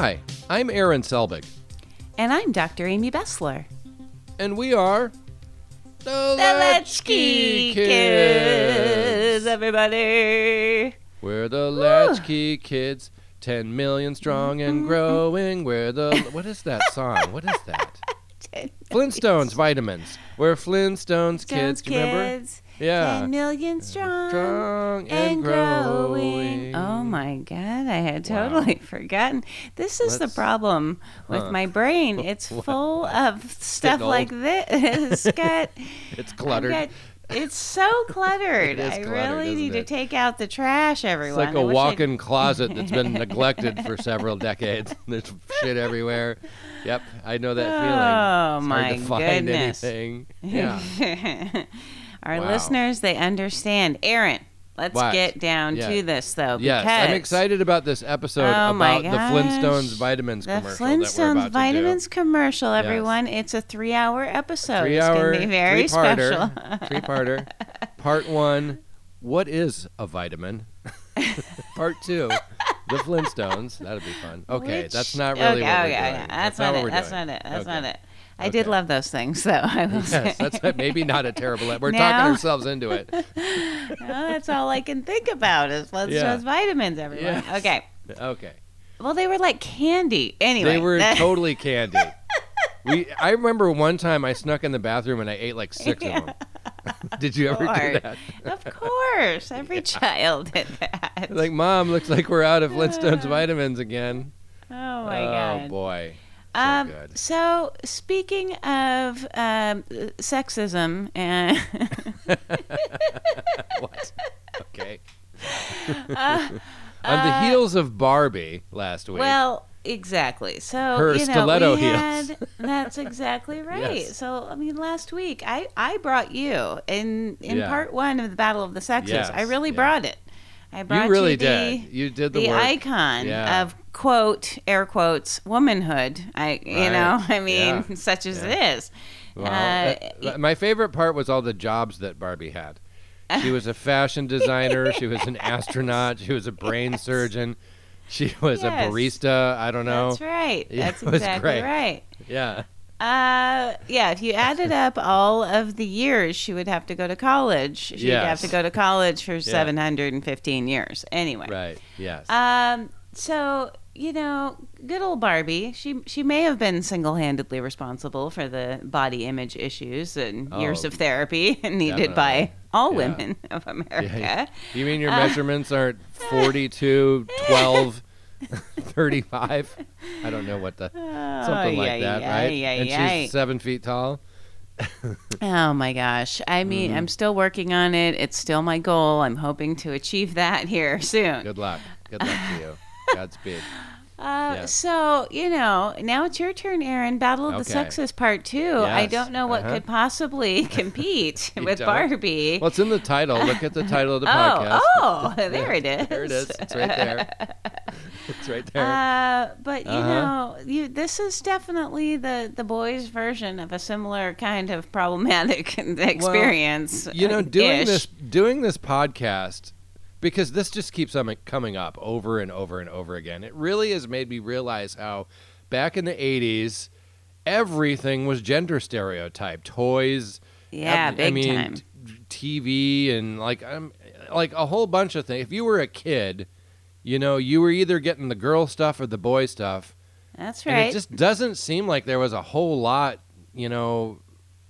Hi, I'm Aaron Selbig, And I'm Dr. Amy Bessler. and we are the, The Latchkey Kids, everybody. We're the Latchkey Kids, 10 million strong and growing. We're the. What is that song? What is that? Flintstones vitamins. We're Flintstones kids. You remember? Kids. Yeah. 10 million strong. Strong and, and growing. growing. Oh my God, I had Wow. totally forgotten. This is Let's- the problem with Huh. my brain. It's full of stuff like this. It's got, It's I've cluttered. got- it's so cluttered. It I cluttered, really need to take out the trash, everyone. It's like a I'd- walk-in closet that's been neglected for several decades. There's shit everywhere. Yep, I know that feeling. Oh, my hard to find goodness. anything. Yeah. Our Wow. listeners, they understand. Aaron, let's get down Yeah. to this, though. Yes, I'm excited about this episode Oh, about the Flintstones vitamins The commercial that we're Flintstones about vitamins to commercial, Yes. everyone. It's a three-hour episode. Three it's hour, gonna be very three-parter, special. three-parter. Part one, what is a vitamin? Part two, the Flintstones. That'll be fun. Okay, Which- that's not really okay, what we're okay, doing. okay. That's, not not, what it. That's doing. not it. That's Okay. not it. I did love those things, though. I will say. Yes, that's maybe not a terrible. We're No. talking ourselves into it. No, that's all I can think about is Flintstones Yeah. vitamins, everyone. Yes. Okay. Okay. Well, they were like candy. Anyway, They were totally candy. We I remember one time I snuck in the bathroom and I ate like six of them. Did you ever do that? Of course, every child did that. Like, mom, looks like we're out of Flintstones vitamins again. oh my oh god. Oh boy, Um, so speaking of um, sexism and what? Okay. uh, On the uh, heels of Barbie last week. well, exactly. So Her you know, stiletto heels. had that's exactly right. Yes. So I mean, last week I I brought you in in Yeah. part one of the Battle of the Sexes. Yes, I really yeah. brought it. I brought you really the, did. You did the, the icon Yeah. of quote air quotes womanhood. I you Right. know I mean Yeah. such as Yeah. it is. Well, Uh, that- my favorite part was all the jobs that Barbie had. She was a fashion designer. she was an astronaut. She was a brain surgeon. She was Yes. a barista. I don't know. That's right. That's exactly right. Yeah. Uh, yeah. If you added up all of the years she would have to go to college, she'd have to go to college for 715 years. Anyway. Right. Yes. Um. So you know, good old Barbie. She she may have been single handedly responsible for the body image issues and years Oh, of therapy needed by all Yeah. women of America. Yeah. You mean your Uh, measurements aren't 42, 12, 35? I don't know what the something like Ay, that, ay, right? ay, and she's seven feet tall. Oh my gosh. I mean, Mm-hmm. I'm still working on it. It's still my goal. I'm hoping to achieve that here soon. Good luck. Good luck to you. Godspeed. Uh, Yeah. So, you know, now it's your turn, Aaron. Battle of the Okay. Sexes Part 2. I don't know what uh-huh. could possibly compete with don't? Barbie. Well, it's in the title. Look at the title of the oh, podcast. oh, there it is. There it is. It's right there. It's right there. Uh, but you Uh-huh. know, you, this is definitely the the boys' version of a similar kind of problematic experience. you know, doing ish. this doing this podcast because this just keeps on coming up over and over and over again. It really has made me realize how back in the 80s everything was gender stereotyped. Toys, yeah, I- big I mean, time. TV and like um, like a whole bunch of things. If you were a kid, you know, you were either getting the girl stuff or the boy stuff. That's right. And it just doesn't seem like there was a whole lot, you know,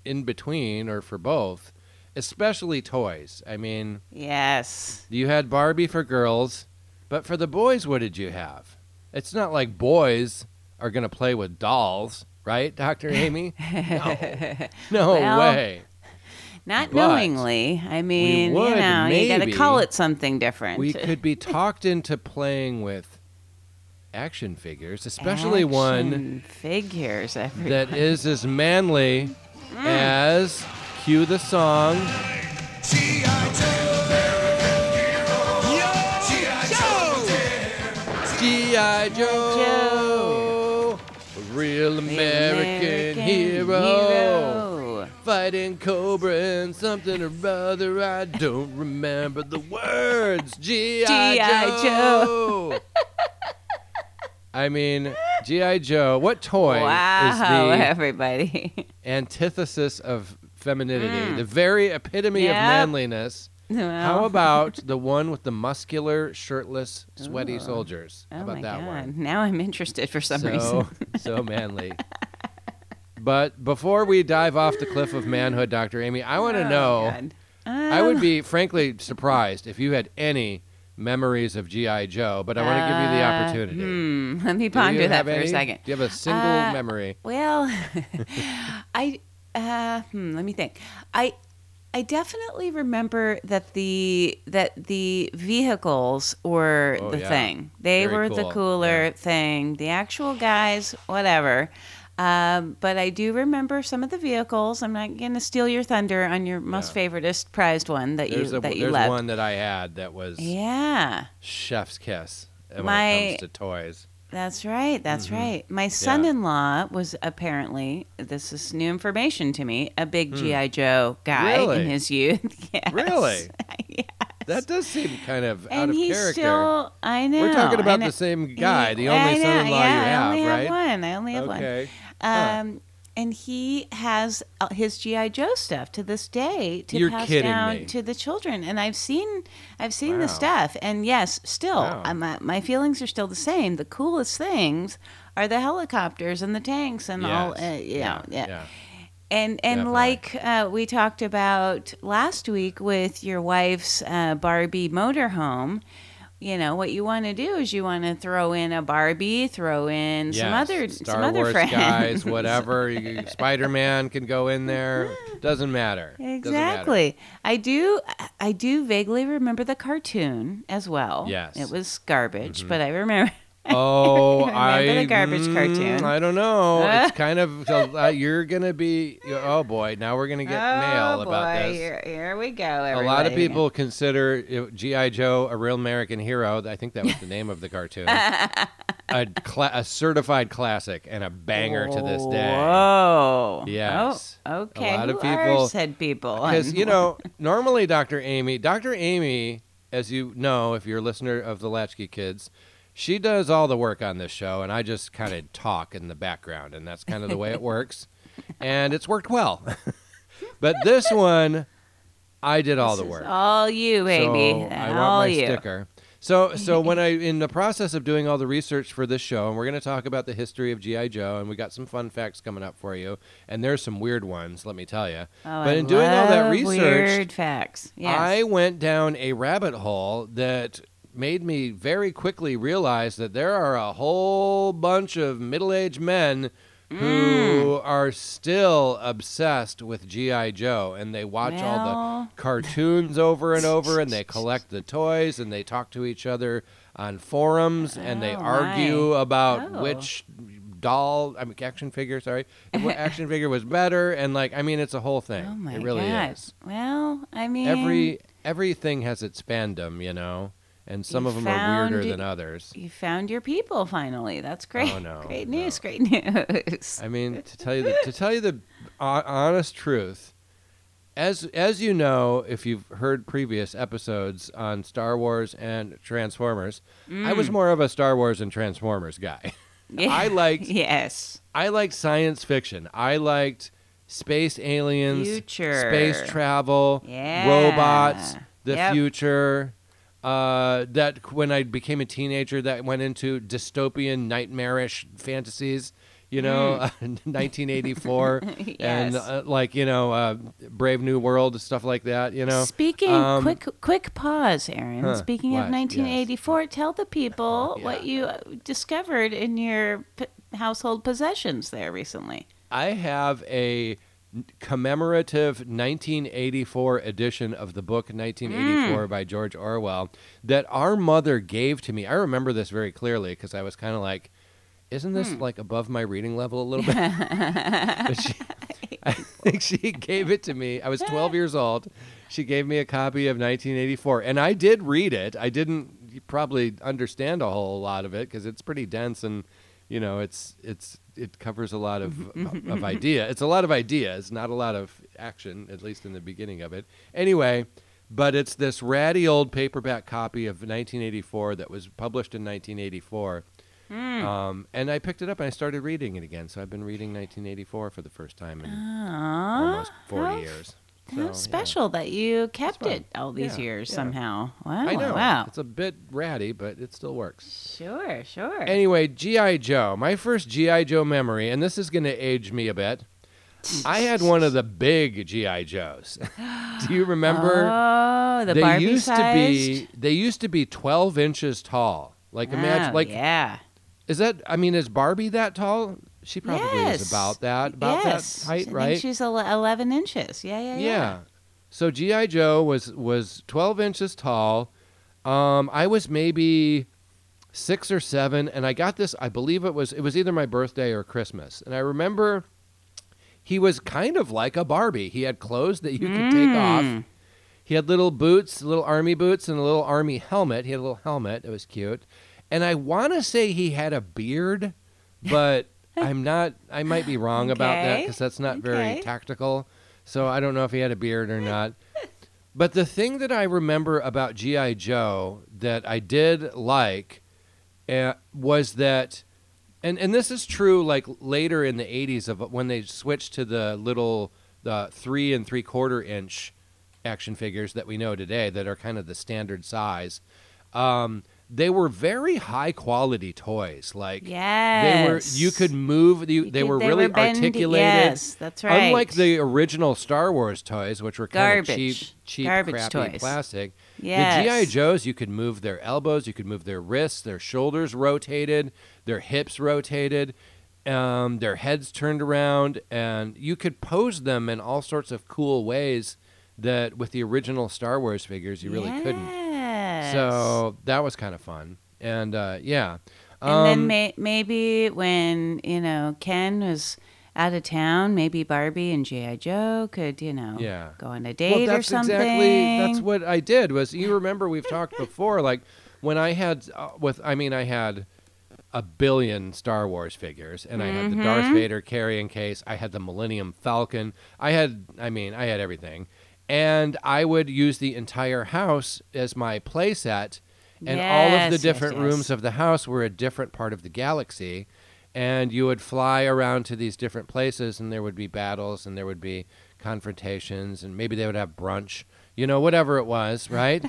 in between or for both, especially toys. I mean, yes. you had Barbie for girls, but for the boys, what did you have? It's not like boys are going to play with dolls, right, Dr. Amy? No, no Well, way. Not But knowingly. I mean, would, you know, you got to call it something different. We could be talked into playing with action figures, especially one figures. Everyone. that is as manly mm. as cue the song. G.I. Joe, a real The American, hero, hero. fighting Cobra and something or other. I don't remember the words. G.I. G.I. Joe. I mean, GI Joe. What toy wow, is the everybody. antithesis of femininity, the very epitome of manliness? How about the one with the muscular, shirtless, sweaty Ooh. soldiers? How Oh about my that God. one? Now I'm interested for some so, reason. so manly. But before we dive off the cliff of manhood, Dr. Amy, I want to Oh, know. God. I would Um, be frankly surprised if you had any memories of GI Joe, but I want to give you the uh, opportunity. Hmm, let me ponder that for any? a second. Do you have a single Uh, memory? Well, I uh, hmm, let me think. I I definitely remember that the that the vehicles were Oh, the yeah. thing. They Very were the cooler Yeah. thing. The actual guys, whatever. Um, but I do remember some of the vehicles. I'm not going to steal your thunder on your most Yeah. favoritist prized one that There's, you a, that you there's loved. one that I had that was Yeah. chef's kiss when My- it comes to toys. That's right. That's Mm-hmm. right. My son-in-law was apparently this is new information to me. A big GI Joe guy Hmm. Really? in his youth. Yes. Really? yeah. That does seem kind of out And of he's character. still. I know. We're talking about the same guy, he- the only son-in-law yeah, you I have, only right? have one. I only have okay. one. Huh. And he has uh, his GI Joe stuff to this day to You're pass down me. to the children. And I've seen, I've seen Wow. the stuff. And yes, still, Wow. uh, my, my feelings are still the same. The coolest things are the helicopters and the tanks and all. Uh, you know, yeah. yeah. And and Definitely. like uh, we talked about last week with your wife's uh, Barbie motorhome, you know what you want to do is you want to throw in a Barbie, throw in some other Star some other Wars friends, guys, whatever. Spider Man can go in there. Doesn't matter. Doesn't matter. Exactly. I do. I do vaguely remember the cartoon as well. Yes. Mm-hmm. it was garbage, but I remember. Oh, Remember I the garbage mm, cartoon? I don't know. It's kind of uh, you're gonna be. Oh boy, now we're gonna get mail oh boy, about this. Here, here we go. A lot of people consider GI Joe a real American hero. I think that was the name of the cartoon. a, cla- a certified classic and a banger to this day. Whoa. Yes. Oh, okay. A lot of Who are people- said people. Because you know, normally Dr. Amy, Dr. Amy, as you know, if you're a listener of the Latchkey Kids, she does all the work on this show, and I just kind of talk in the background, and that's kind of the way it works, and it's worked well. but this one, I did all This the work. All you, baby. So I all my you. sticker. So, so when I, in the process of doing all the research for this show, and we're going to talk about the history of GI Joe, and we got some fun facts coming up for you, and there's some weird ones, let me tell you. Oh, but I in doing all that research, weird facts. Yes. I went down a rabbit hole that made me very quickly realize that there are a whole bunch of middle-aged men Mm. who are still obsessed with GI Joe and they watch all the cartoons over and over and they collect the toys and they talk to each other on forums and they Oh, argue my. about Oh. which doll I mean action figure sorry what action figure was better and like I mean it's a whole thing Oh my it really God. is Well, I mean, every everything has its fandom, you know, and some You of them are weirder it- than others. you found your people finally. That's great. Oh, no, great no. news. Great news. I mean, to tell you the to tell you the uh, honest truth, as as you know, if you've heard previous episodes on Star Wars and Transformers, I was more of a Star Wars and Transformers guy. Yeah. I liked Yes. I liked science fiction. I liked space aliens, Future. space travel, Yeah. robots, the Yep. future. Uh, that when I became a teenager, that went into dystopian, nightmarish fantasies. You know, 1984, and Mm. Uh, like you know, uh, Brave New World, stuff like that. You know, Speaking, Um, quick, quick pause, Aaron. Huh, Speaking what? of 1984, tell the people Yeah. what you uh, discovered in your p- household possessions there recently. I have a commemorative 1984 edition of the book 1984 mm. by George Orwell that our mother gave to me. I remember this very clearly because I was kind of like, isn't this hmm. like above my reading level a little bit? she, I think she gave it to me. I was 12 years old. She gave me a copy of 1984, and I did read it. I didn't probably understand a whole lot of it because it's pretty dense and you know it's it's it covers a lot of of idea. It's a lot of ideas, not a lot of action, at least in the beginning of it. Anyway, but it's this ratty old paperback copy of 1984 that was published in 1984 Hmm. Um, and I picked it up and I started reading it again. So I've been reading 1984 for the first time in Aw, almost 40 years. How So, yeah. special that you kept it all these Yeah, years yeah. somehow. Wow. I know. Wow. It's a bit ratty, but it still works. Sure, sure. Anyway, G.I. Joe. My first G.I. Joe memory, and this is going to age me a bit. I had one of the big G.I. Joes. Do you remember? Oh, the they Barbie used sized? to be they used to be 12 inches tall. Like imagine Oh, like yeah. is that I mean is Barbie that tall? She probably yes. is about that about yes. that height, I think right? she's 11 inches. Yeah, yeah, yeah. Yeah. So GI Joe was was 12 inches tall. Um, I was maybe six or seven, and I got this. I believe it was it was either my birthday or Christmas, and I remember he was kind of like a Barbie. He had clothes that you could take off. Mm. He had little boots, little army boots, and a little army helmet. He had a little helmet. It was cute, and I want to say he had a beard, but I'm not. I might be wrong about that because that's not very tactical. So I don't know if he had a beard or not. But the thing that I remember about GI Joe that I did like uh, was that, and and this is true like later in the '80s of when they switched to the little the three and three quarter inch action figures that we know today that are kind of the standard size. Um, they were very high quality toys. Like Yes. they were, you could move. You, You they could- were really bendy- articulated. Yes, that's right. Unlike the original Star Wars toys, which were kind of cheap, Garbage. cheap, Garbage crappy toys. plastic, yes. the GI Joes, you could move their elbows, you could move their wrists, their shoulders rotated, their hips rotated, um, their heads turned around, and you could pose them in all sorts of cool ways that with the original Star Wars figures you really couldn't. Yes. So that was kind of fun, and uh, yeah. And then Um, may- maybe when you know Ken was out of town, maybe Barbie and GI Joe could you know Yeah. go on a date that's or something. exactly that's what I did. Was you remember we've talked before? Like when I had uh, with, I mean, I had a billion Star Wars figures, and I had the Darth Mhm. Vader carrying case. I had the Millennium Falcon. I had, I mean, I had everything, and I would use the entire house as my play set. And all of Yes, the yes, different yes. rooms of the house were a different part of the galaxy. And you would fly around to these different places, and there would be battles, and there would be confrontations, and maybe they would have brunch, you know, whatever it was, right?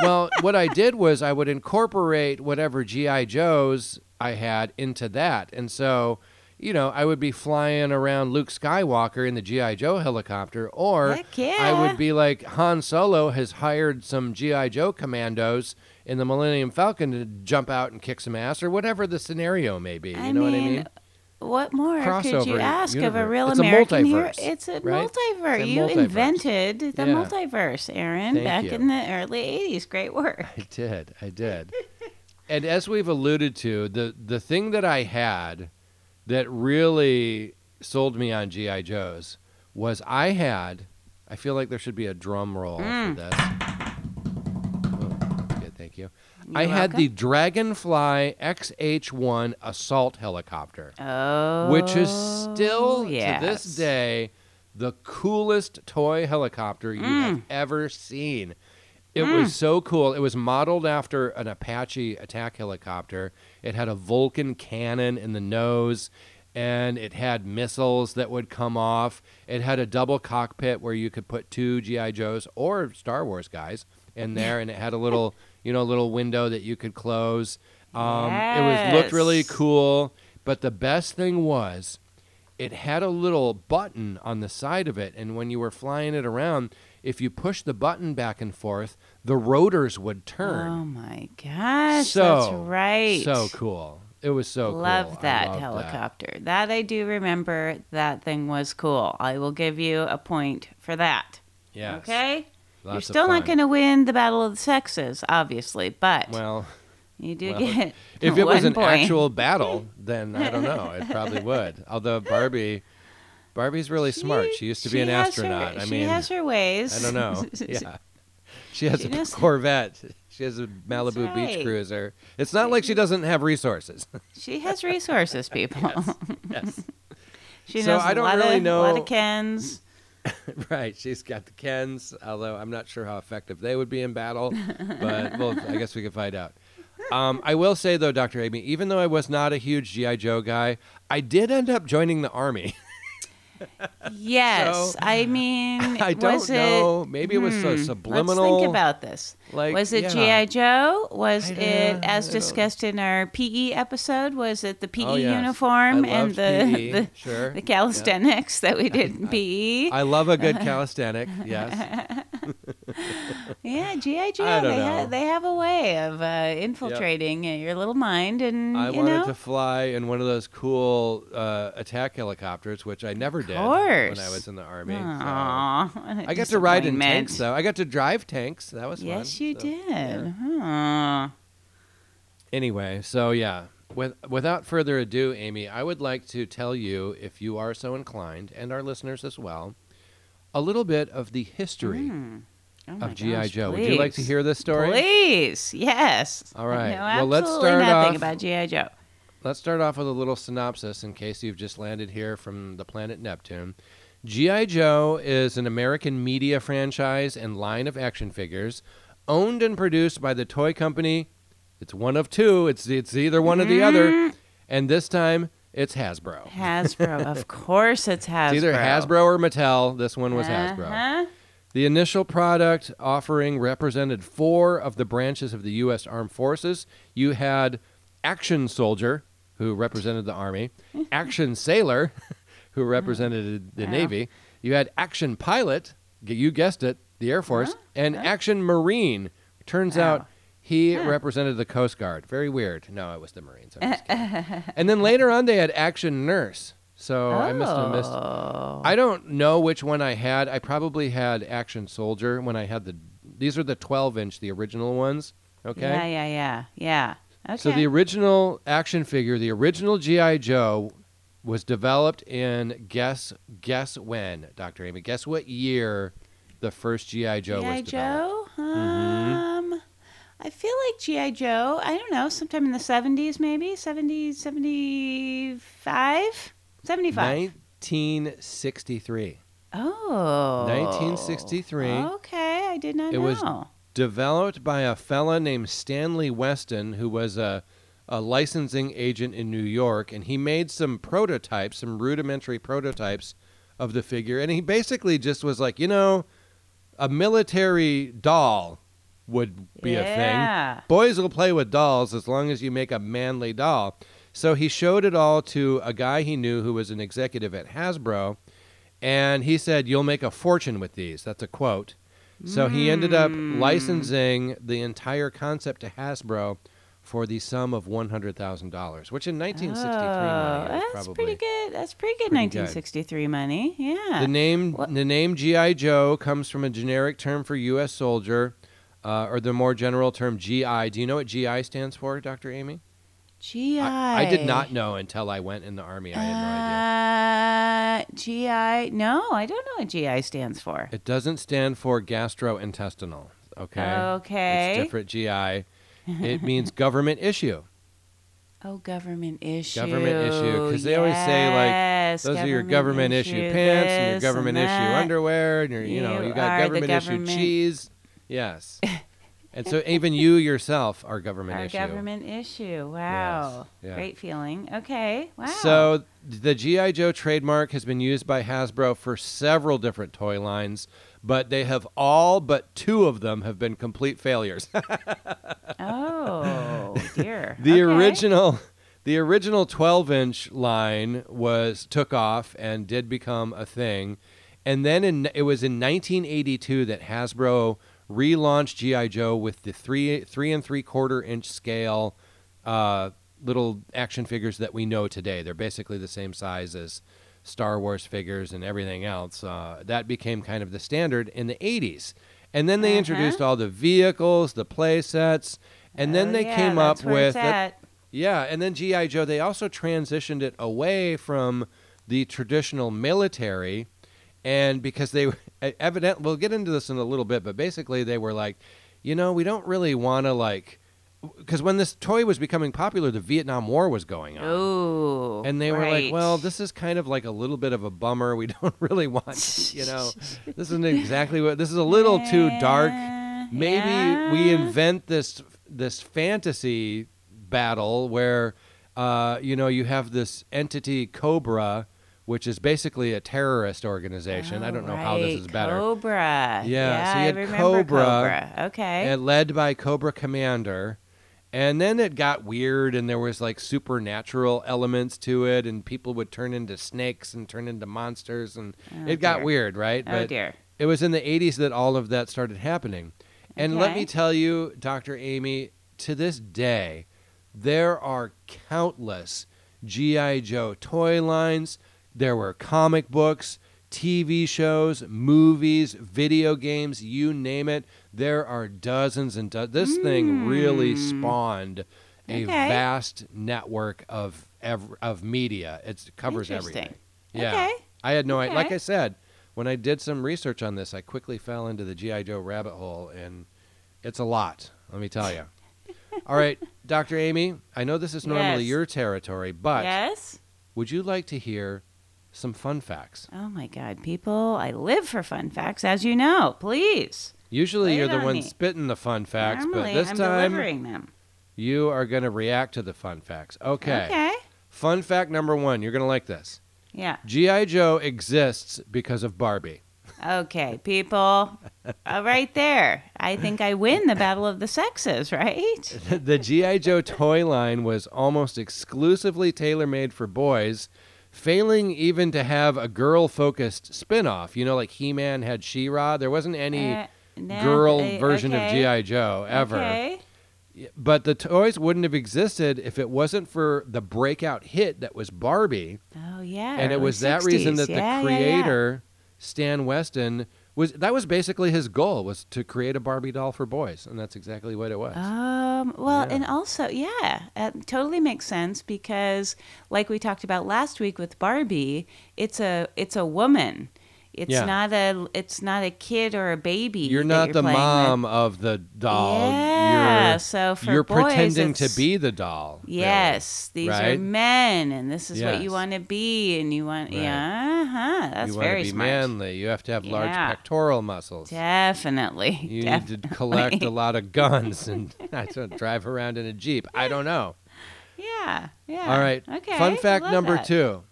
well, what I did was I would incorporate whatever G.I. Joes I had into that. And so, you know, I would be flying around Luke Skywalker in the G.I. Joe helicopter, or yeah. I would be like Han Solo has hired some G.I. Joe commandos in the Millennium Falcon to jump out and kick some ass, or whatever the scenario may be. You I know what I mean, mean? What more could Crossover you ask of a universe. real It's a American hero? multiverse, It's a right? multiverse. It's a you multiverse. invented the Yeah. multiverse, Aaron, Thank back you. in the early '80s. Great work. I did. I did. and as we've alluded to, the the thing that I had that really sold me on GI Joes was I had. I feel like there should be a drum roll Mm. for this. Oh, good, thank you. You're I had the. Dragonfly XH-1 assault helicopter, Oh, which is still yes. to this day the coolest toy helicopter you have Mm. ever seen. It was so cool. It was modeled after an Apache attack helicopter. It had a Vulcan cannon in the nose and it had missiles that would come off. It had a double cockpit where you could put two GI Joes or Star Wars guys in there and it had a little, you know, little window that you could close. Um, it was looked really cool, but the best thing was it had a little button on the side of it and when you were flying it around if you push the button back and forth the rotors would turn Oh my gosh, so that's right. so cool it was so cool Love I that helicopter. That. I do remember. That thing was cool. I will give you a point for that. yes Okay. You're still not going to win the battle of the sexes, obviously, but well you do well, get. if it was an point. actual battle then i don't know it probably would although barbie barbie's really smart she used to be an has her- astronaut i mean she has her ways. i don't know yeah she has She a does- corvette she has a malibu beach cruiser it's not like she doesn't have resources She has resources, people. yes she So knows I don't a lot really of, a lot know- of Kens. right. She's got the Kens, although I'm not sure how effective they would be in battle, but well, I guess we could find out. um, I will say though, Doctor Amy, even though I was not a huge GI Joe guy, I did end up joining the army. Yes, So, I mean, I don't was know. It, Maybe it was hmm, subliminal. Let's think about this. Like, was it yeah. GI Joe? Was it, as discussed in our PE episode? Was it the PE Oh, yes. uniform and the the, sure. the calisthenics that we did in? PE? I love a good calisthenic. Yes. yeah, GI Joe. They have they have a way of uh, infiltrating uh your little mind, and I wanted know, to fly in one of those cool uh, attack helicopters, which I never did when. I was in the army. so- I got to ride in tanks, though. I got to drive tanks. That was fun. Yes, you So, did. yeah. Huh. Anyway, so yeah, with, without further ado, Amy, I would like to tell you, if you are so inclined, and our listeners as well, a little bit of the history Hmm. Oh of GI Joe. Would you like to hear this story? Please, yes. All right. Know Well, let's start nothing off- about GI Joe. Let's start off with a little synopsis in case you've just landed here from the planet Neptune. G.I. Joe is an American media franchise and line of action figures owned and produced by the toy company. It's one of two. It's it's either one or the other. Mm. And this time it's Hasbro. Hasbro, of course, it's Hasbro. It's either Hasbro or Mattel. This one was Hasbro. Uh-huh. The initial product offering represented four of the branches of the U.S. Armed Forces. You had Action Soldier, who represented the Army, Action Sailor, who represented the. Navy. You had Action Pilot, you guessed it, the Air Force, Huh? and Huh? Action Marine. Turns Wow. out he Huh. represented the Coast Guard. Very weird. No, it was the Marines. I'm just and then later on, they had Action Nurse. So I must have missed Oh. I don't know which one I had. I probably had Action Soldier when I had the. These are the 12 inch, the original ones. Okay. Yeah, yeah, yeah, yeah. Okay. So the original action figure, the original GI Joe, was developed in guess guess when, Doctor Amy. Guess what year the first GI Joe GI was developed. Joe. Mhm. Um, I feel like GI Joe. I don't know, sometime in the seventies, maybe 70, 75? 75. 1963. Oh. 1963. Okay, I did not It know. was developed by a fella named Stanley Weston, who was a, a licensing agent in New York, and he made some prototypes, some rudimentary prototypes of the figure, and he basically just was like, you know, a military doll would be a thing. Boys will play with dolls as long as you make a manly doll. So he showed it all to a guy he knew who was an executive at Hasbro, and he said, You'll make a fortune with these. That's a quote. So he ended up Mm. licensing the entire concept to Hasbro for the sum of $100,000, which in 1963 oh, money that's pretty good. That's pretty good. 1963 money. Yeah. The name What- the name GI Joe comes from a generic term for U.S. soldier, uh, or the more general term GI. Do you know what GI stands for, Dr. Amy? GI. I, I did not know until I went in the army. I had no idea. Uh, GI. No, I don't know what GI stands for. It doesn't stand for gastrointestinal. Okay. Okay. It's different GI. It means government issue. Oh, government issue. Government issue. Because they always say, like, Yes, Those are your government issue pants and your government issue underwear and your you know You you got the government issue cheese. Yes. and so even you yourself are government Our issue. government issue. Wow. yeah. Great feeling. Okay. Wow. So the GI Joe trademark has been used by Hasbro for several different toy lines, but they have all but two of them have been complete failures. Oh dear. the Okay. original the original 12 inch line was took off and did become a thing and then in, it was in 1982 that hasbro relaunched gi joe with the three three and three quarter inch scale uh, little action figures that we know today they're basically the same size as star wars figures and everything else uh, that became kind of the standard in the 80s and then they Uh-huh. introduced all the vehicles the play sets and then Oh, they yeah, came up with yeah, and then GI Joe they also transitioned it away from the traditional military and because they evident we'll get into this in a little bit, but basically they were like, you know, we don't really want to like because when this toy was becoming popular, the Vietnam War was going on. Oh. And they were like, well, this is kind of like a little bit of a bummer. We don't really want, you know, this isn't exactly what this is a little too dark. Yeah, Maybe we invent this this fantasy battle where uh, you know you have this entity Cobra, which is basically a terrorist organization. I Oh, don't know how this is better. Cobra. Yeah, so you I had remember Cobra, Cobra. Okay. and led by Cobra Commander. And then it got weird, and there was like supernatural elements to it, and people would turn into snakes and turn into monsters, and Oh, it got dear. weird, right? oh dear. it was in the 80s that all of that started happening. And let me tell you, Dr. Amy, to this day, there are countless G.I. Joe toy lines. There were comic books, TV shows, movies, video games, you name it. There are dozens and dozens. This thing really Hmm. spawned a Okay. vast network of ev- of media. It covers everything. Yeah. Okay. I had no idea. Like I said, when I did some research on this, I quickly fell into the GI Joe rabbit hole, and it's a lot. Let me tell you. All right, Dr. Amy, I know this is normally Yes. your territory, but yes. would you like to hear some fun facts? Oh my God, people! I live for fun facts, as you know. Please. Usually you're the on one me. spitting the fun facts, Normally, but this I'm time delivering them. you are going to react to the fun facts. Okay. Okay. Fun fact number one, you're going to like this. Yeah. G.I. Joe exists because of Barbie. Okay, people. uh, right there. I think I win the battle of the sexes, right? the GI Joe toy line was almost exclusively tailor-made for boys, failing even to have a girl-focused spin-off. You know, like He-Man had She-Ra. There wasn't any Uh, no, girl uh, version of okay, GI Joe ever. Okay. But the toys wouldn't have existed if it wasn't for the breakout hit that was Barbie, Oh yeah. and it early was that reason 60s. that Yeah, the yeah, yeah. creator Stan Weston was that was basically his goal was to create a Barbie doll for boys, and that's exactly what it was. Um, well, Yeah. and also, yeah, it totally makes sense because, like we talked about last week with Barbie, it's a it's a woman. It's Yeah. not a it's not a kid or a baby. You're not you're the playing with. mom of the doll. Yeah, You're, so for you're boys, pretending to be the doll. really. Yes, these are men, and this is what you want to be, and you want Right. yeah, uh-huh, that's you want very to be smart. manly. You have to have large pectoral muscles. Definitely, You definitely. need to collect a lot of guns and I don't drive around in a jeep. I don't know. Yeah, yeah. All right. Okay. Fun fact number that. two.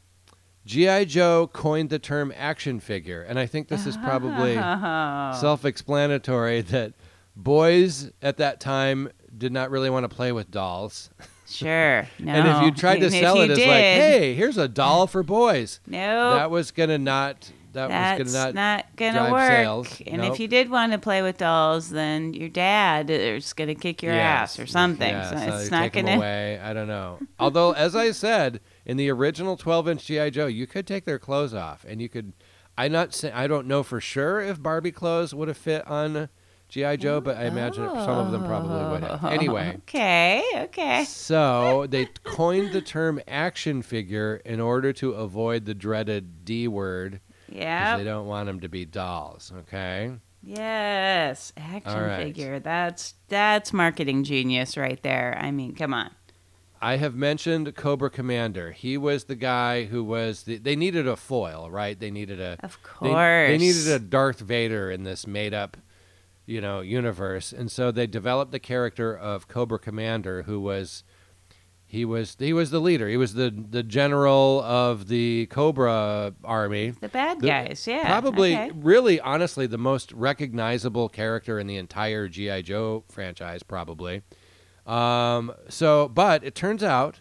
G.I. Joe coined the term action figure, and I think this is probably Oh. self-explanatory that boys at that time did not really want to play with dolls. Sure. No. And if you tried to sell it as like, "Hey, here's a doll for boys," no, that was gonna not. That that's was gonna not. not, gonna work. sales. And Nope. if you did want to play with dolls, then your dad is gonna kick your ass or something. Yeah, so so it's not gonna. away. I don't know. Although, as I said, in the original 12-inch GI Joe, you could take their clothes off, and you could. I not. Say, I don't know for sure if Barbie clothes would have fit on GI Joe, but I imagine some of them probably would have. Oh. Anyway. Okay. Okay. So they coined the term action figure in order to avoid the dreaded D word because Yeah. they don't want them to be dolls. Okay. Yes. Action right. figure. That's that's marketing genius right there. I mean, come on. I have mentioned Cobra Commander. He was the guy who was the. They needed a foil, right? They needed a. Of They, course. they needed a Darth Vader in this made-up, you know, universe, and so they developed the character of Cobra Commander, who was. He was he was the leader. He was the the general of the Cobra army. the bad The- guys. Yeah. Probably, okay. really, honestly, the most recognizable character in the entire GI Joe franchise, probably. Um, so, but it turns out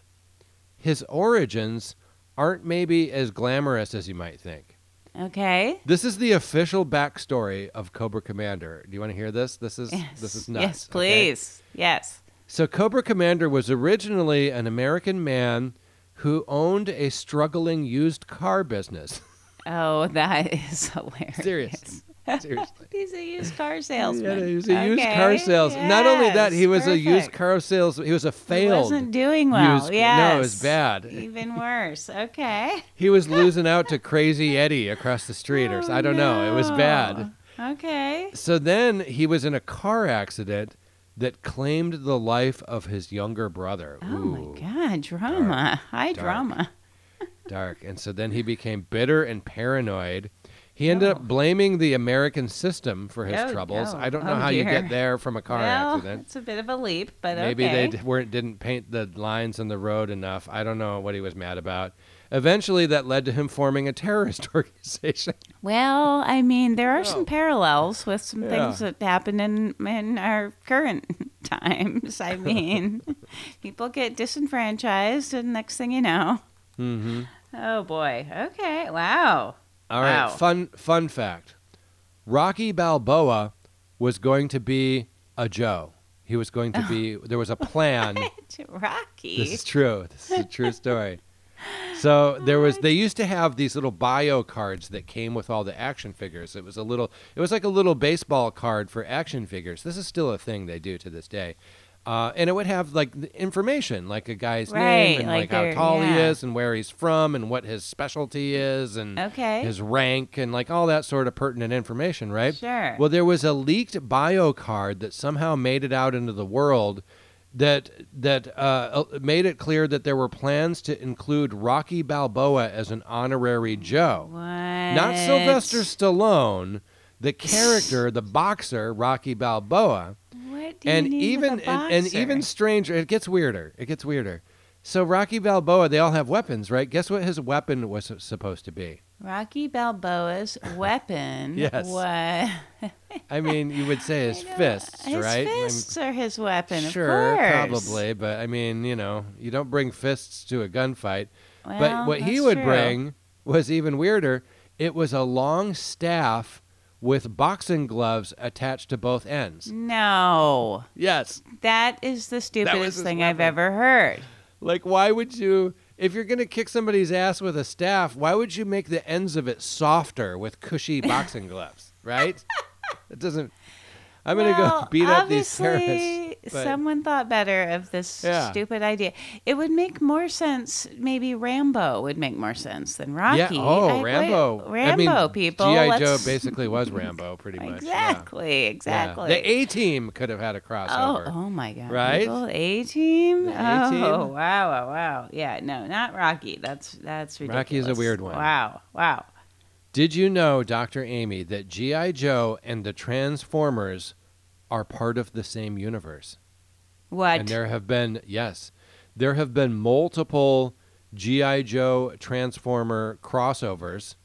his origins aren't maybe as glamorous as you might think. Okay. This is the official backstory of Cobra Commander. Do you want to hear this? This is Yes. this is nuts. Yes, okay? please. Yes. So Cobra Commander was originally an American man who owned a struggling used car business. Oh, that is hilarious. Seriously. Seriously. He's a used car salesman. Yeah, he was a used Okay, car sales. Not only that, he was a used car sales. He was a He failed. wasn't doing well. used- no, it was bad. Even worse. Okay. He was losing out to Crazy Eddie across the street, or Oh, I don't know. It was oh, bad. Okay. So then he was in a car accident that claimed the life of his younger brother. Oh Ooh, my God, drama. High Dark. drama. dark. And so then he became bitter and paranoid. He ended Oh. up blaming the American system for his Oh, troubles. oh, I don't know oh, how you get there from a car well, accident. it's a bit of a leap, but Maybe okay. they d- weren't didn't paint the lines on the road enough. I don't know what he was mad about. Eventually, that led to him forming a terrorist organization. Well, I mean, there are Yeah. some parallels with some things that happen in in our current times. I mean, people get disenfranchised, and next thing you know, Mm-hmm. oh boy. Okay, wow. All right, Wow. fun fun fact: Rocky Balboa was going to be a Joe. He was going to be. Oh. There was a plan. Rocky. This is true. This is a true story. So there was they used to have these little bio cards that came with all the action figures. It was a little it was like a little baseball card for action figures. This is still a thing they do to this day. Uh, and it would have like the information, like a guy's Right, name and like like, how tall he is and where he's from and what his specialty is and Okay. his rank and like all that sort of pertinent information, right? Sure. Well, there was a leaked bio card that somehow made it out into the world that that uh, uh, made it clear that there were plans to include Rocky Balboa as an honorary Joe, what? not Sylvester Stallone, the character, the boxer Rocky Balboa, What and even and, and even stranger. It gets weirder. It gets weirder. So Rocky Balboa, they all have weapons, right? Guess what his weapon was supposed to be? Rocky Balboa's weapon. Yes. What? I mean, you would say his fists, his right? I mean, fists are his weapon. sure, of course. probably, but I mean, you know, you don't bring fists to a gunfight. Well, but what he would true. bring was even weirder. It was a long staff with boxing gloves attached to both ends. No, Yes. that is the stupidest thing I've ever heard. Like, why would you, if you're going to kick somebody's ass with a staff, why would you make the ends of it softer with cushy boxing gloves, right? It doesn't. I'm going to go beat up these terrorists. but- Someone thought better of this Yeah. stupid idea. It would make more sense. Maybe Rambo would make more sense than Rocky. Yeah. Oh, I- Rambo. Rambo I mean, people. GI Joe basically was Rambo, pretty much. yeah. Exactly. Yeah. Exactly. The A Team could have had a Oh, crossover. oh my God! Right? A team. Oh, wow, wow, wow. Yeah, no, not Rocky. That's that's ridiculous. Rocky is a weird one. Wow, wow. Did you know, Dr. Amy, that G.I. Joe and the Transformers are part of the same universe? What? And there have been, yes, there have been multiple G.I. Joe Transformer crossovers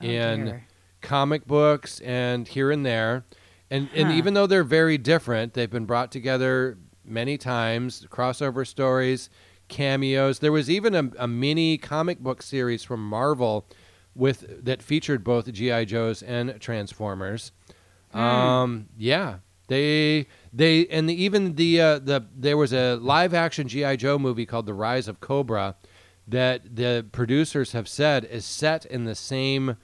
Oh, in dear. comic books and here and there. And, and even though they're very different, they've been brought together many times crossover stories, cameos. There was even a, a mini comic book series from Marvel with that featured both GI Joes and Transformers. Hmm. Um, yeah, they they and the, even the uh, the there was a live action GI Joe movie called The Rise of Cobra that the producers have said is set in the same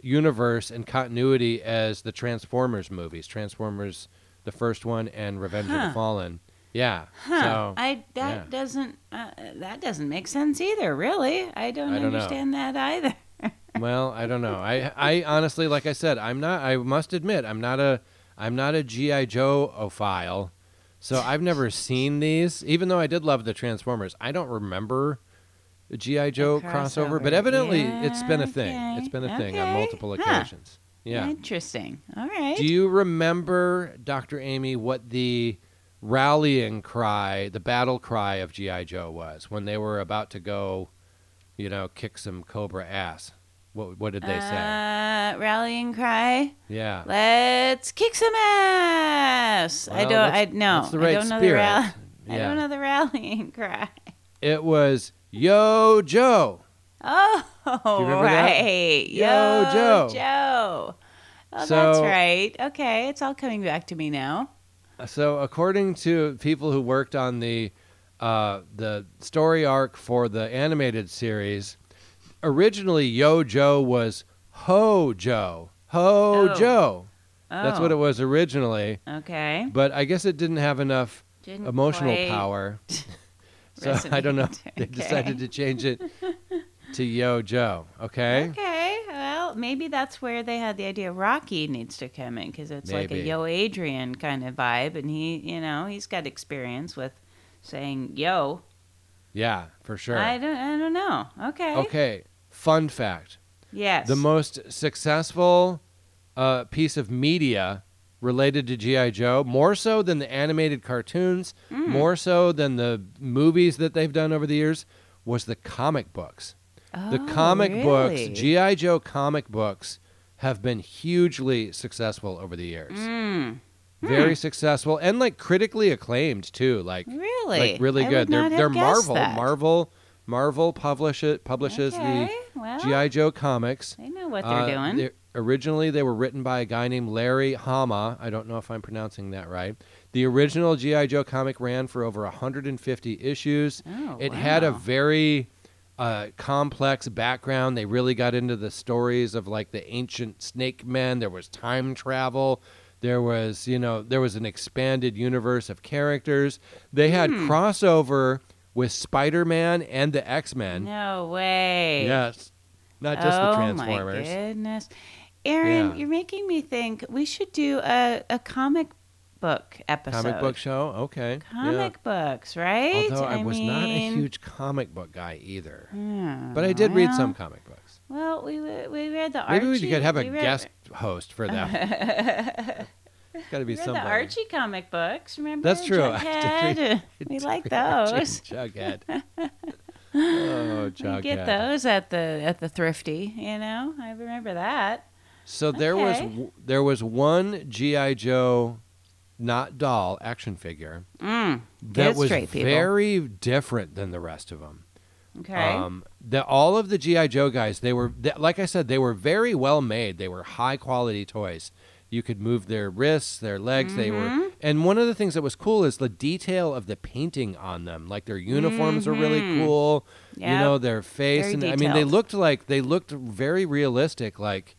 universe and continuity as the Transformers movies, Transformers the first one and Revenge of the Fallen. Yeah. Huh. So I that yeah. doesn't uh, that doesn't make sense either. Really, I don't, I don't know. understand that either. Well, I don't know. I I honestly, like I said, I'm not. I must admit, I'm not a I'm not a GI Joe ophile. So I've never seen these, even though I did love the Transformers. I don't remember the GI Joe crossover, crossover. but evidently it's been a thing. okay, It's been a thing on okay. multiple Huh. occasions. Yeah. Interesting. All right. Do you remember, Dr. Amy, what the rallying cry, the battle cry of GI Joe was when they were about to go, you know, kick some Cobra ass? What what did they say? Uh, rallying cry. Yeah. Let's kick some ass. I don't. I no. the I don't know spirit. the rally. I don't know the rallying cry. It was Yo Joe. Oh, remember that? right. Yo, Joe. Yo, Joe. Joe. Oh, that's right. Okay, it's all coming back to me now. So, according to people who worked on the uh, the story arc for the animated series, originally Yo Joe was Ho Joe. Ho Oh. Joe. Oh, That's what it was originally. Okay. But I guess it didn't have enough Didn't emotional quite power. so I don't know. They Okay. decided to change it to Yo Joe. Okay. Okay, well, maybe that's where they had the idea Rocky needs to come in because it's like a Yo Adrian kind of vibe, and he, you know, he's got experience with saying Yo. Yeah, for sure. I don't, I don't know. Okay. Okay. Fun fact: Yes. the most successful uh, piece of media related to GI Joe, more so than the animated cartoons, Mm. more so than the movies that they've done over the years, was the comic books. Oh, the comic books. GI Joe comic books, have been hugely successful over the years. Mm. Very successful and like critically acclaimed too. Like Really? like really I good. would They're not have they're guessed Marvel. that. Marvel Marvel publish it publishes okay. well, the GI Joe comics. They know what they're Uh, doing. they- originally, they were written by a guy named Larry Hama. I don't know if I'm pronouncing that right. The original GI Joe comic ran for over 150 issues. oh, It had a wow. very uh, complex background. They really got into the stories of like the ancient snake men. There was time travel. There was, you know, there was an expanded universe of characters. They had Hmm. crossover with Spider-Man and the X-Men. No way. Yes, not just oh the Transformers. Oh my goodness, Aaron, Yeah. you're making me think we should do a, a comic book episode. Comic book show, okay. Comic books, right? Although I, was not a huge comic book guy either, yeah, but I did read some comic books. Well, we we read the Archie. Maybe we could have a we read- guest host for that. Got to be we somebody. the Archie comic books. Remember? That's true. Jughead? we like those. Jughead. oh, We Jughead. get those at the at the thrifty. You know, I remember that. So there was Okay. w- there was one GI Joe, not doll action figure Mm. that was people. very different than the rest of them. Okay. Um, the, all of the GI Joe guys, they were th- like I said, they were very well made. They were high quality toys. You could move their wrists, their legs. They were, Mhm. and one of the things that was cool is the detail of the painting on them. Like their uniforms were really Mhm. cool. You know their face, Very and I mean they looked like they looked very realistic. Like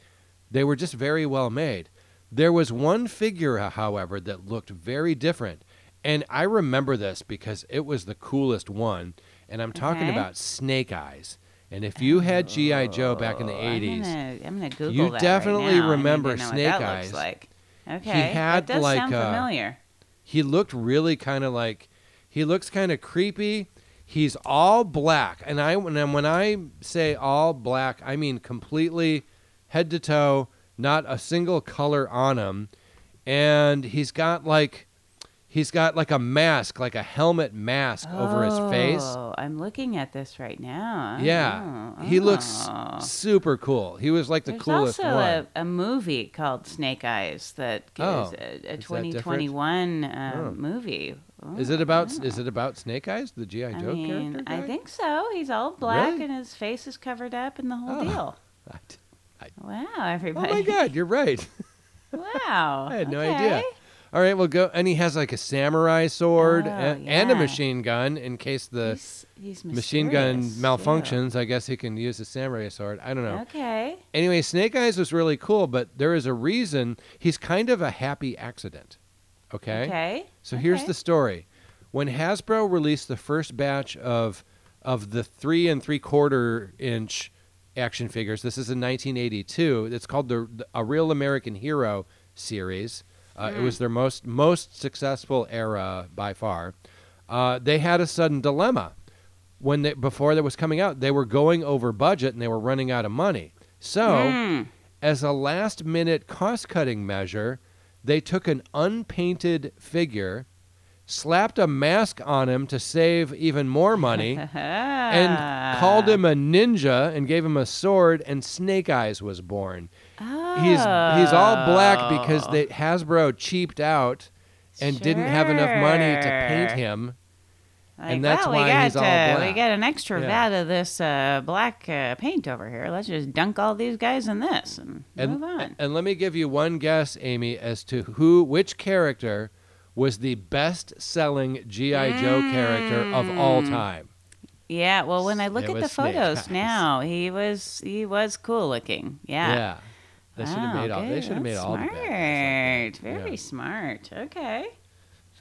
they were just very well made. There was one figure, however, that looked very different, and I remember this because it was the coolest one. And I'm talking Okay. about Snake Eyes. And if you had GI Joe back in the Oh, I'm 80s, gonna, I'm gonna Google You that definitely right. Remember to know what Snake Eyes. Like. Okay, he had, that does like, sound uh, familiar. he looked really kind of like he looks kind of creepy. He's all black, and I when I, when I say all black, I mean completely head to toe, not a single color on him, and he's got like he's got like a mask, like a helmet mask over his face. Oh, I'm looking at this right now. Yeah, Oh, he looks oh. super cool. He was like the There's coolest also one. A, a movie called Snake Eyes that is Oh, a, a is 2021 uh, Oh. movie. Is Oh, it about is it about Snake Eyes, the GI I Joe mean, character? I think so. He's all black Really? and his face is covered up and the whole Oh. deal. I d- Wow, everybody! Oh my God, you're right. Wow. I had no okay. idea. All right, well go. And he has like a samurai sword Oh, and, and a machine gun in case the he's, he's machine gun malfunctions. I guess he can use a samurai sword. I don't know. Okay. Anyway, Snake Eyes was really cool, but there is a reason he's kind of a happy accident. Okay. Okay. So here's the story. When Hasbro released the first batch of of the three and three quarter inch action figures, this is in 1982. It's called the, the a Real American Hero series. Uh, It Mm. was their most most successful era by far. Uh, they had a sudden dilemma when they, before that was coming out. They were going over budget and they were running out of money. So Mm. as a last minute cost cutting measure, they took an unpainted figure, slapped a mask on him to save even more money, and called him a ninja and gave him a sword, and Snake Eyes was born. He's he's all black because Oh. they, Hasbro cheaped out and didn't have enough money to paint him. Like, and that's well, why we got, he's all uh, black. We got an extra Yeah. vat of this uh, black uh, paint over here. Let's just dunk all these guys in this and, And, move on. and let me give you one guess, Amy, as to who, which character was the best-selling GI Joe character of all Mm. time. yeah, well, when I look It at the photos now, he was he was cool looking. Yeah. They should have made all. They should have made all like smart. Very Yeah. smart. Okay.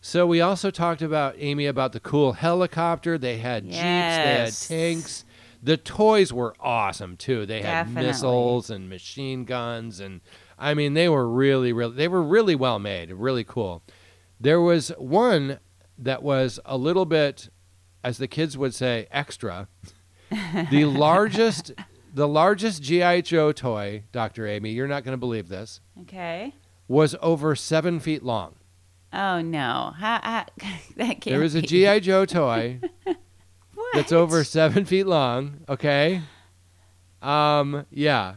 So we also talked about Amy about the cool helicopter. They had jeeps. They had tanks. The toys were awesome too. They had Definitely. missiles and machine guns, and I mean they were really, really, they were really well made, really cool. There was one that was a little bit, as the kids would say, extra. the largest, the largest GI Joe toy, Doctor Amy, you're not going to believe this, Okay. was over seven feet long. Oh no. Ha, ha, that can't There was a be. GI Joe toy What? that's over seven feet long. Okay. Um. Yeah.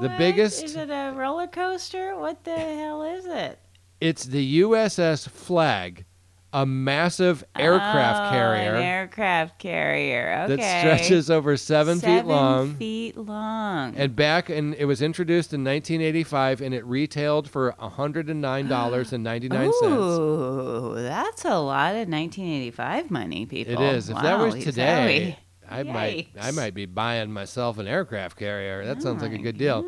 the What? biggest- Is it a roller coaster? What the hell is it? It's the USS Flagg, a massive aircraft Oh, carrier An aircraft carrier. Okay. that stretches over seven, feet long. feet long. And back, and it was introduced in 1985, and it retailed for $109.99. Ooh, that's a lot of 1985 money, people. It is. If that was today, we- I might, I might be buying myself an aircraft carrier. That Oh sounds like a oh, my good deal.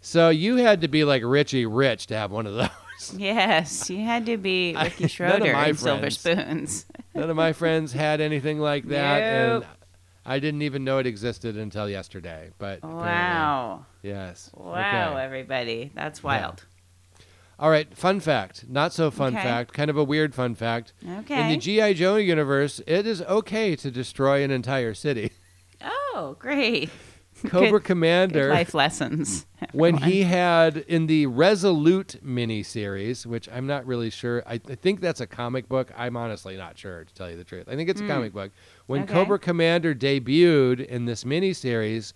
So you had to be like Richie Rich to have one of those. Yes, you had to be I- Ricky Schroder my in Silver. Spoons. None of my friends had anything like that, and I didn't even know it existed until yesterday. But Wow. yes. Wow, Okay. everybody. That's wild. All right. Fun fact. Not so fun Okay. fact. Kind of a weird fun fact. Okay. In the GI Joe universe, it is okay to destroy an entire city. oh, great. Cobra Good- Commander. Good life lessons. when he had in the Resolute miniseries, which I'm not really sure, I, I think that's a comic book. I'm honestly not sure to tell you the truth. I think it's a comic book. When Hmm. Okay. Cobra Commander debuted in this miniseries,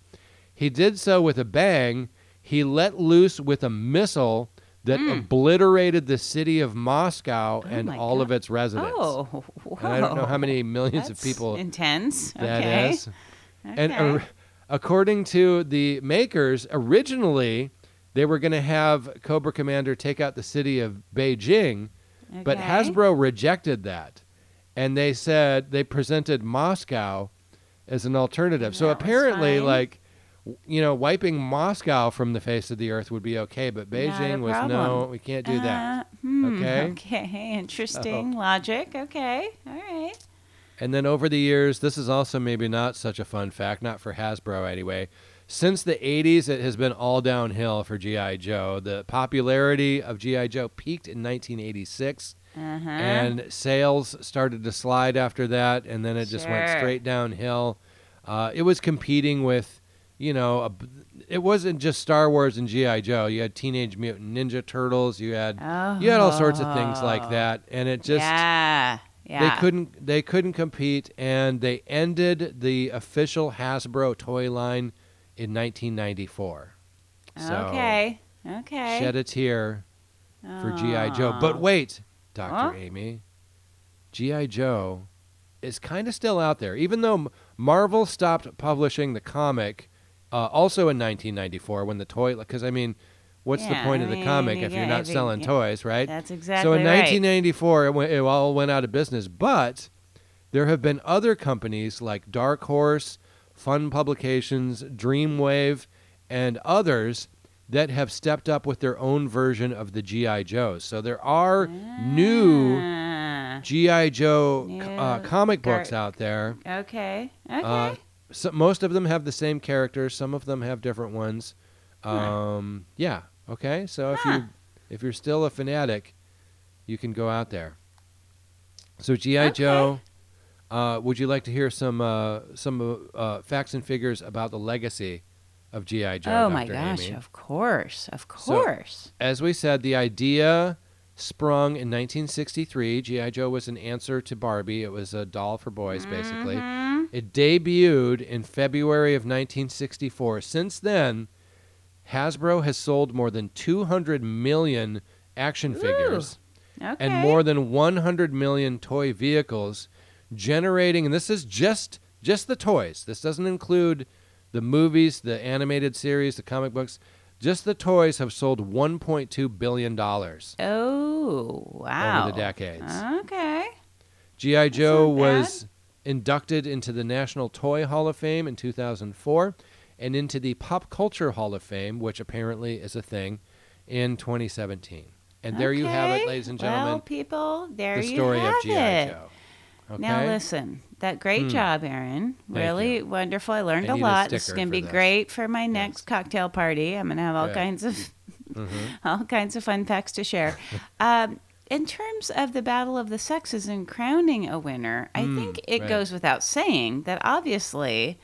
he did so with a bang. He let loose with a missile that obliterated the city of Moscow and Hmm. Oh my all of its residents. Oh, and I don't know how many millions That's of people Intense. that okay. is. And Okay. Or- according to the makers, originally they were going to have Cobra Commander take out the city of Beijing, but Hasbro rejected that. And they said they presented Moscow as an alternative. so That was apparently, like, you know, wiping Moscow from the face of the earth would be okay, but Beijing was no, we can't do that. Uh, hmm, Okay. Okay. Interesting logic. Okay. All right. And then over the years, this is also maybe not such a fun fact, not for Hasbro anyway. Since the 80s, it has been all downhill for G.I. Joe. The popularity of G.I. Joe peaked in 1986, Uh-huh. and sales started to slide after that, and then it just went straight downhill. Uh, it was competing with, you know, a it wasn't just Star Wars and G.I. Joe. You had Teenage Mutant Ninja Turtles. You had you had all sorts of things like Oh. that, and it just yeah. Yeah. they couldn't they couldn't compete and they ended the official Hasbro toy line in 1994. So okay. Okay. shed a tear for GI Joe. Oh. But wait, Dr. Huh? Amy. GI Joe is kind of still out there even though Marvel stopped publishing the comic uh, also in 1994 when the toy cuz I mean what's the point I of the comic if you're not selling yeah. toys, right? That's exactly right. so in right. 1994, it, went, it all went out of business. But there have been other companies like Dark Horse, Fun Publications, Dreamwave, and others that have stepped up with their own version of the GI Joes. So there are new Ah, GI Joe c- uh, New comic books out there. Okay. Okay. Uh, so most of them have the same characters. Some of them have different ones. Um, yeah. Okay. So if you if you're still a fanatic, you can go out there. So GI Okay. Joe. Uh, would you like to hear some uh, some uh, facts and figures about the legacy of GI Joe? oh my gosh! Amy? Of course. Of So- course. As we said, the idea sprung in 1963. GI Joe was an answer to Barbie. It was a doll for boys, basically. Mhm. It debuted in February of 1964. Since then, Hasbro has sold more than 200 million action figures Okay. and more than 100 million toy vehicles, generating and this is just just the toys. This doesn't include the movies, the animated series, the comic books. Just the toys have sold 1.2 billion dollars Oh wow. over the decades. Okay. G.I. Joe was inducted into the National Toy Hall of Fame in 2004 and into the Pop Culture Hall of Fame, which apparently is a thing, in 2017. And there you have it, ladies and Well, gentlemen, people, there the you have of G.I. it. Joe. Okay? Now listen, that great Hmm. job, Aaron. Thank really you. wonderful. I learned I a need a lot. This is going to be this. great for my next cocktail party. I'm going to have all kinds of Mhm. all kinds of fun facts to share. um, in terms of the battle of the sexes and crowning a winner, I Mm, think it right. goes without saying that obviously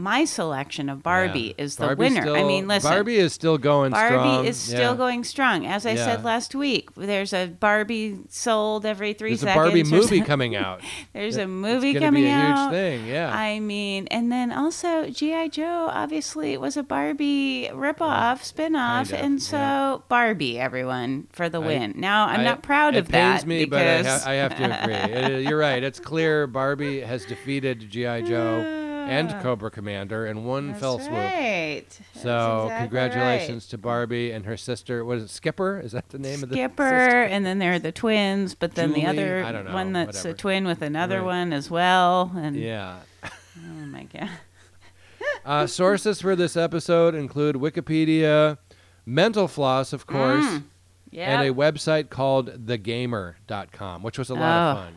my selection of Barbie Yeah. is the Barbie's winner. I mean, listen. Barbie is still going strong. Barbie strong. is still Yeah. going strong. As I Yeah. said last week, there's a Barbie sold every three There's a. Barbie movie coming out. There's It- a movie it's coming be a out. huge thing. Yeah. I mean, and then also GI Joe. Obviously, it was a Barbie ripoff, spin-off, Kind of, and so Barbie, everyone for the I- win. now, I'm I- not proud of that pains me, because but I, ha- I have to agree. It- you're right. It's clear Barbie has defeated GI Joe and Cobra Commander in one That's fell swoop. right. So exactly congratulations to Barbie and her sister. What is it, Skipper? Is that the name right. of the Skipper, and then there are the twins, but then the other know, one that's whatever. a twin with another Right. one as well. And Yeah. oh my god, Uh, sources for this episode include Wikipedia, Mental Floss, of course, Mm. yeah. and a website called thegamer.com, which was a lot of Oh. fun.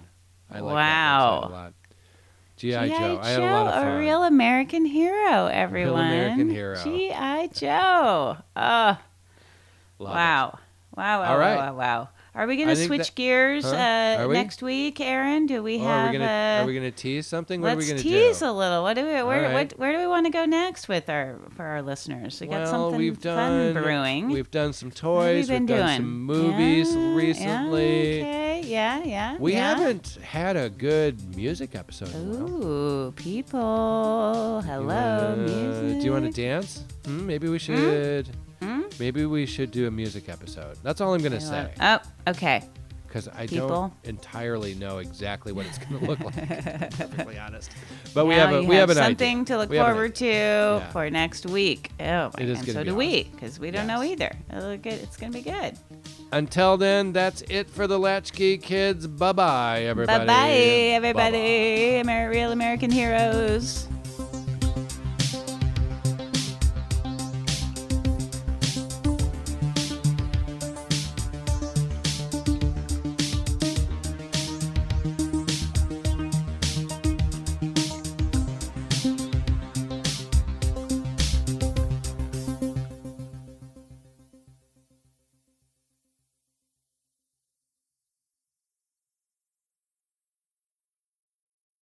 I like Wow. that website a lot. G.I. Joe. I had a lot of fun. a real American hero, everyone. American hero. G.I. Joe. Oh, Love it. wow. Wow, wow, All right. wow, wow, wow. Are we going to switch that- gears Huh? uh, we? next week, Aaron? Do we Oh, have are we gonna uh, are we gonna tease something? What are we Let's tease do? a little. What do we? Where, right. what, where do we want to go next with our for our listeners? We got well, something we've fun done brewing. We've done some we toys. We've done doing? some movies Yeah, recently. Yeah, okay. Yeah, yeah. We yeah. haven't had a good music episode. Ooh, people. Hello, Uh, music. Do you want to dance? Hmm, maybe we should. Hmm? Maybe we should do a music episode. That's all I'm gonna I say love- Oh, okay. Because I People. don't entirely know exactly what it's gonna look like. perfectly honest, but we have a we have an something idea. to look We forward to Yeah. for next week. Oh, my It is and so do we, because we don't know either. It'll get, it's gonna be good. Until then, that's it for the Latchkey Kids. Bye bye, everybody. Bye bye, Bye-bye. everybody. Amer- real American heroes.